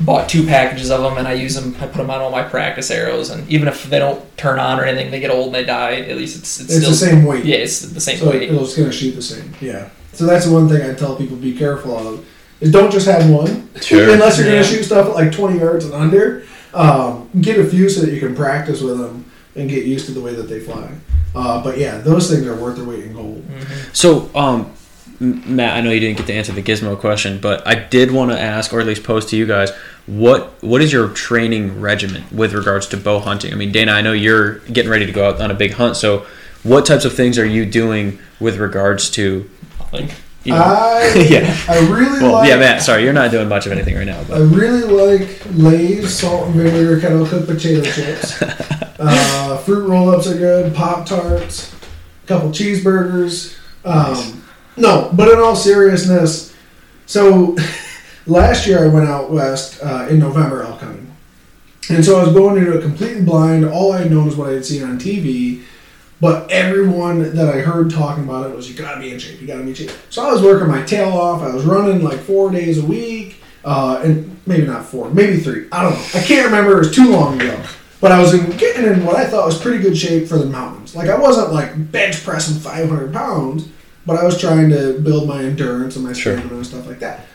bought two packages of them, and I use them. I put them on all my practice arrows, and even if they don't turn on or anything, they get old and they die. At least it's it's, It's still the same weight. Yeah, it's the same So weight. it's going to shoot the same. Yeah. So that's one thing I tell people be careful of is don't just have one. Sure. Unless you're Yeah. going to shoot stuff at like 20 yards and under. Um, get a few so that you can practice with them and get used to the way that they fly. Uh, but yeah, those things are worth their weight in gold. So, um, Matt, I know you didn't get to answer the gizmo question, but I did want to ask, or at least pose to you guys, what what is your training regimen with regards to bow hunting? I mean, Dana, I know you're getting ready to go out on a big hunt, so what types of things are you doing with regards to? Like, You know, I, Yeah. I really well, like yeah, Matt. Sorry, you're not doing much of anything right now, But. I really like Lay's salt and vinegar kettle cooked potato chips. uh, fruit roll ups are good. Pop tarts, a couple cheeseburgers. Um, no, but in all seriousness, so last year I went out west uh, in November elk hunting, and so I was going into it completely blind. All I had known was what I had seen on TV. But everyone that I heard talking about it was, you gotta be in shape, you gotta be in shape. So I was working my tail off. I was running like four days a week, uh, and maybe not four, maybe three. I don't know. I can't remember. It was too long ago. But I was in, getting in what I thought was pretty good shape for the mountains. Like I wasn't like bench pressing 500 pounds, but I was trying to build my endurance and my Sure. stamina and stuff like that.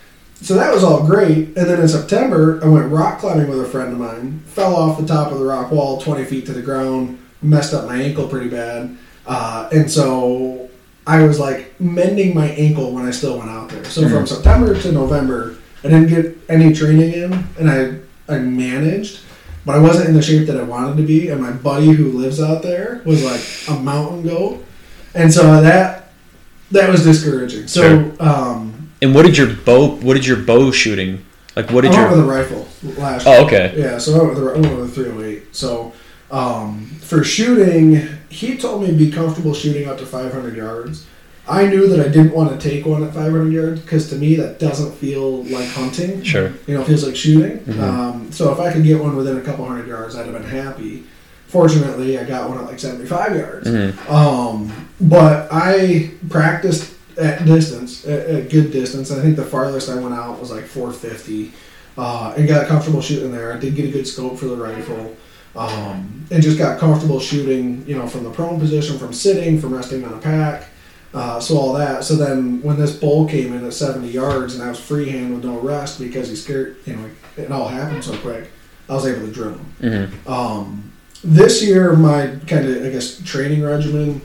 So that was all great. And then in September, I went rock climbing with a friend of mine. Fell off the top of the rock wall, 20 feet to the ground. Messed up my ankle pretty bad. Uh, and so I was like mending my ankle when I still went out there. So from September to November, I didn't get any training in, and I I managed, but I wasn't in the shape that I wanted to be. And my buddy who lives out there was like a mountain goat, and so that that was discouraging. So Sure. um, and what did your bow? What did your bow shooting? Like, what I did went your? with a rifle last year. Oh, okay. Yeah, so I went with the, went with the 308. So um, for shooting, he told me to be comfortable shooting up to 500 yards. I knew that I didn't want to take one at 500 yards because to me that doesn't feel like hunting. Sure. You know, it feels like shooting. Mhm. Um, so if I could get one within a couple hundred yards, I'd have been happy. Fortunately, I got one at like 75 yards. Mhm. Um, but I practiced at distance, at, at good distance. I think the farthest I went out was like 450, uh, and got comfortable shooting there. I did get a good scope for the rifle, um, and just got comfortable shooting, you know, from the prone position, from sitting, from resting on a pack. Uh, so all that. So then when this bull came in at 70 yards and I was freehand with no rest because he scared, you know, it all happened so quick, I was able to drill him. Mhm. Um, this year, my kind of I guess training regimen,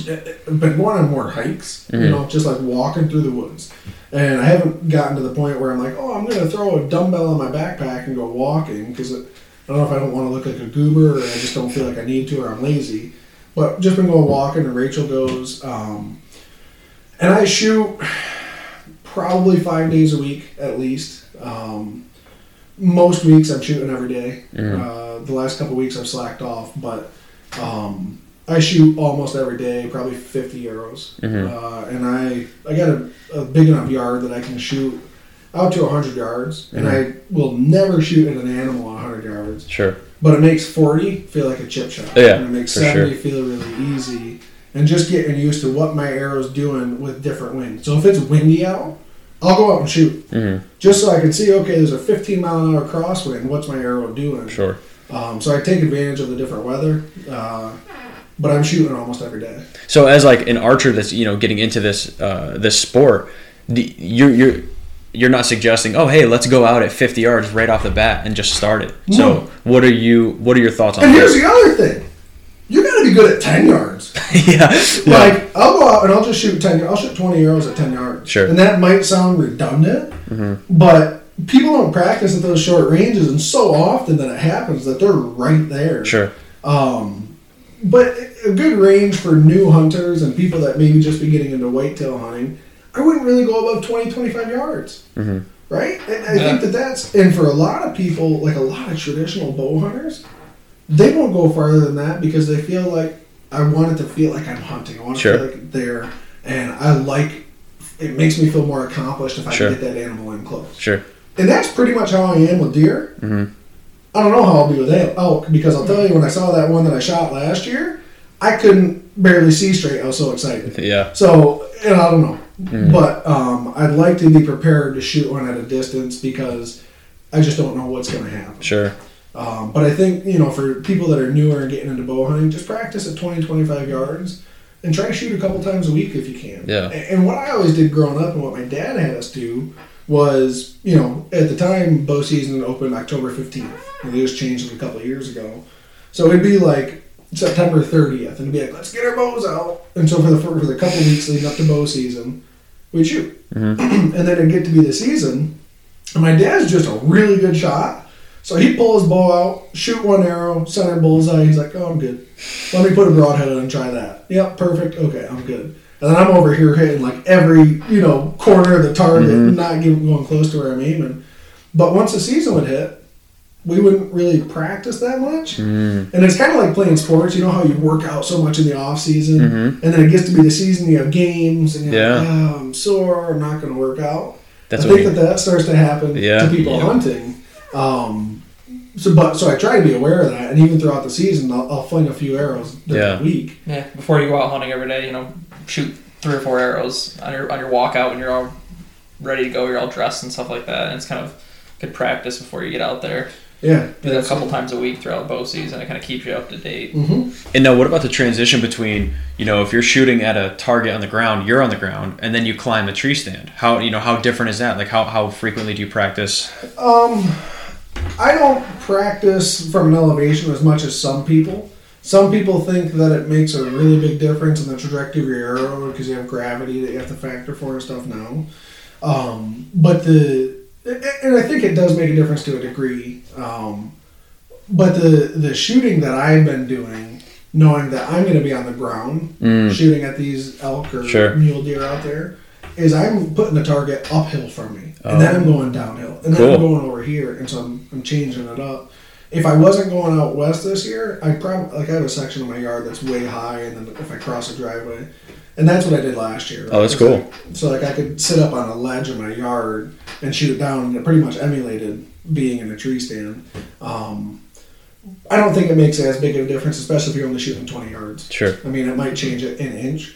uh, been going on more hikes. You Mhm. know, just like walking through the woods, and I haven't gotten to the point where I'm like, oh, I'm gonna throw a dumbbell on my backpack and go walking because don't know if I don't want to look like a goober or I just don't feel like I need to or I'm lazy. But just been going walking, and Rachel goes, um, and I shoot probably five days a week at least. Um, most weeks I'm shooting every day. Mhm. Uh, the last couple weeks I've slacked off, but um, I shoot almost every day, probably 50 arrows. Mhm. Uh, and I I got a, a big enough yard that I can shoot out to 100 yards, and I will never shoot at an animal 100 yards. Sure. But it makes 40 feel like a chip shot. Yeah, and it makes for 70 feel really easy. And just getting used to what my arrow's doing with different wind. So if it's windy out, I'll go out and shoot hmm just so I can see. Okay, there's a 15 mile an hour crosswind. What's my arrow doing? Sure. Um, so I take advantage of the different weather. Uh, but I'm shooting almost every day. So as like an archer that's you know getting into this uh, this sport, you're you're you're not suggesting oh hey let's go out at 50 yards right off the bat and just start it. No. So what are you what are your thoughts on And here's this? the other thing: you got to be good at 10 yards. yeah. yeah. Like I'll go out and I'll just shoot 10. I'll shoot 20 arrows at 10 yards. Sure. And that might sound redundant, but people don't practice at those short ranges, and so often that it happens that they're right there. Sure. Um, but a good range for new hunters and people that maybe just be getting into whitetail hunting, I wouldn't really go above 20, 25 yards. Mhm. Right? And I Yeah. think that that's, and for a lot of people, like a lot of traditional bow hunters, they won't go farther than that because they feel like, I want it to feel like I'm hunting. I want to feel like there. And I like, it makes me feel more accomplished if I Sure. can get that animal in close. Sure. And that's pretty much how I am with deer. Mhm. I don't know how I'll be with elk because I'll tell you when I saw that one that I shot last year, I couldn't barely see straight. I was so excited. Yeah. So, and I don't know, Mm. but um, I'd like to be prepared to shoot one at a distance because I just don't know what's going to happen. Sure. Um, but I think, you know, for people that are newer and getting into bow hunting, just practice at 20, 25 yards and try to shoot a couple times a week if you can. Yeah. And what I always did growing up and what my dad had us do was, you know, at the time, bow season opened October 15th. And they just changed it a couple of years ago. So it'd be like September 30th and be like, let's get our bows out. And so for the, for the couple weeks leading up to bow season, we'd shoot. Mhm. and then it'd get to be the season. And my dad's just a really good shot. So he pulls his bow out, shoot one arrow, center bullseye. He's like, oh, I'm good. Let me put a broadhead on and try that. Yep, perfect. Okay, I'm good. And then I'm over here hitting like every, you know, corner of the target, Mhm. not getting, going close to where I'm aiming. But once the season would hit, we wouldn't really practice that much. Mm. And it's kind of like playing sports. You know how you work out so much in the off season, Mhm. and then it gets to be the season. You have games, and you're Yeah. like, oh, I'm sore. I'm not going to work out. That's I what think we, that that starts to happen Yeah. to people Yeah. hunting. Um, so, but so I try to be aware of that, and even throughout the season, I'll, I'll fling a few arrows during Yeah. the week. Yeah, before you go out hunting every day, you know, shoot three or four arrows on your on your walkout when you're all ready to go. You're all dressed and stuff like that, and it's kind of good practice before you get out there. Yeah, Do that a couple times a week throughout bow season. It kind of keeps you up to date. hmm and now what about the transition between you know if you're shooting at a target on the ground, you're on the ground, and then you climb a tree stand? How you know how different is that? Like how how frequently do you practice? Um, I don't practice from an elevation as much as some people. Some people think that it makes a really big difference in the trajectory of your arrow because you have gravity that you have to factor for and stuff now. Um, but the and I think it does make a difference to a degree. Um, but the the shooting that I've been doing, knowing that I'm going to be on the ground Mm. shooting at these elk or Sure. mule deer out there, is I'm putting the target uphill from me, and Oh. then I'm going downhill, and then Cool. I'm going over here, and so I'm, I'm changing it up. If I wasn't going out west this year, I probably like I have a section of my yard that's way high, and then if I cross a driveway, and that's what I did last year. Oh, that's cool. like- so like I could sit up on a ledge in my yard and shoot it down, and it pretty much emulated being in a tree stand. Um, I don't think it makes as big of a difference, especially if you're only shooting 20 yards. Sure. I mean, it might change it an inch,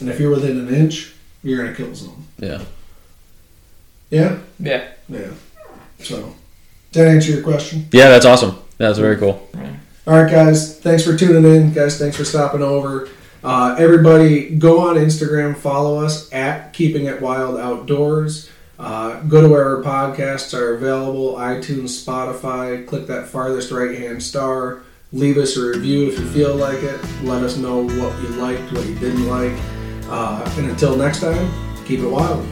and if you're within an inch, you're in a kill zone. Yeah. Yeah, Yeah. yeah. So, did that answer your question? Yeah, that's awesome. That's very cool. All right, guys. Thanks for tuning in, guys. Thanks for stopping over. Uh, everybody, go on Instagram, follow us at Keeping It Wild Outdoors. Uh, go to where our podcasts are available iTunes, Spotify. Click that farthest right hand star. Leave us a review if you feel like it. Let us know what you liked, what you didn't like. Uh, and until next time, keep it wild.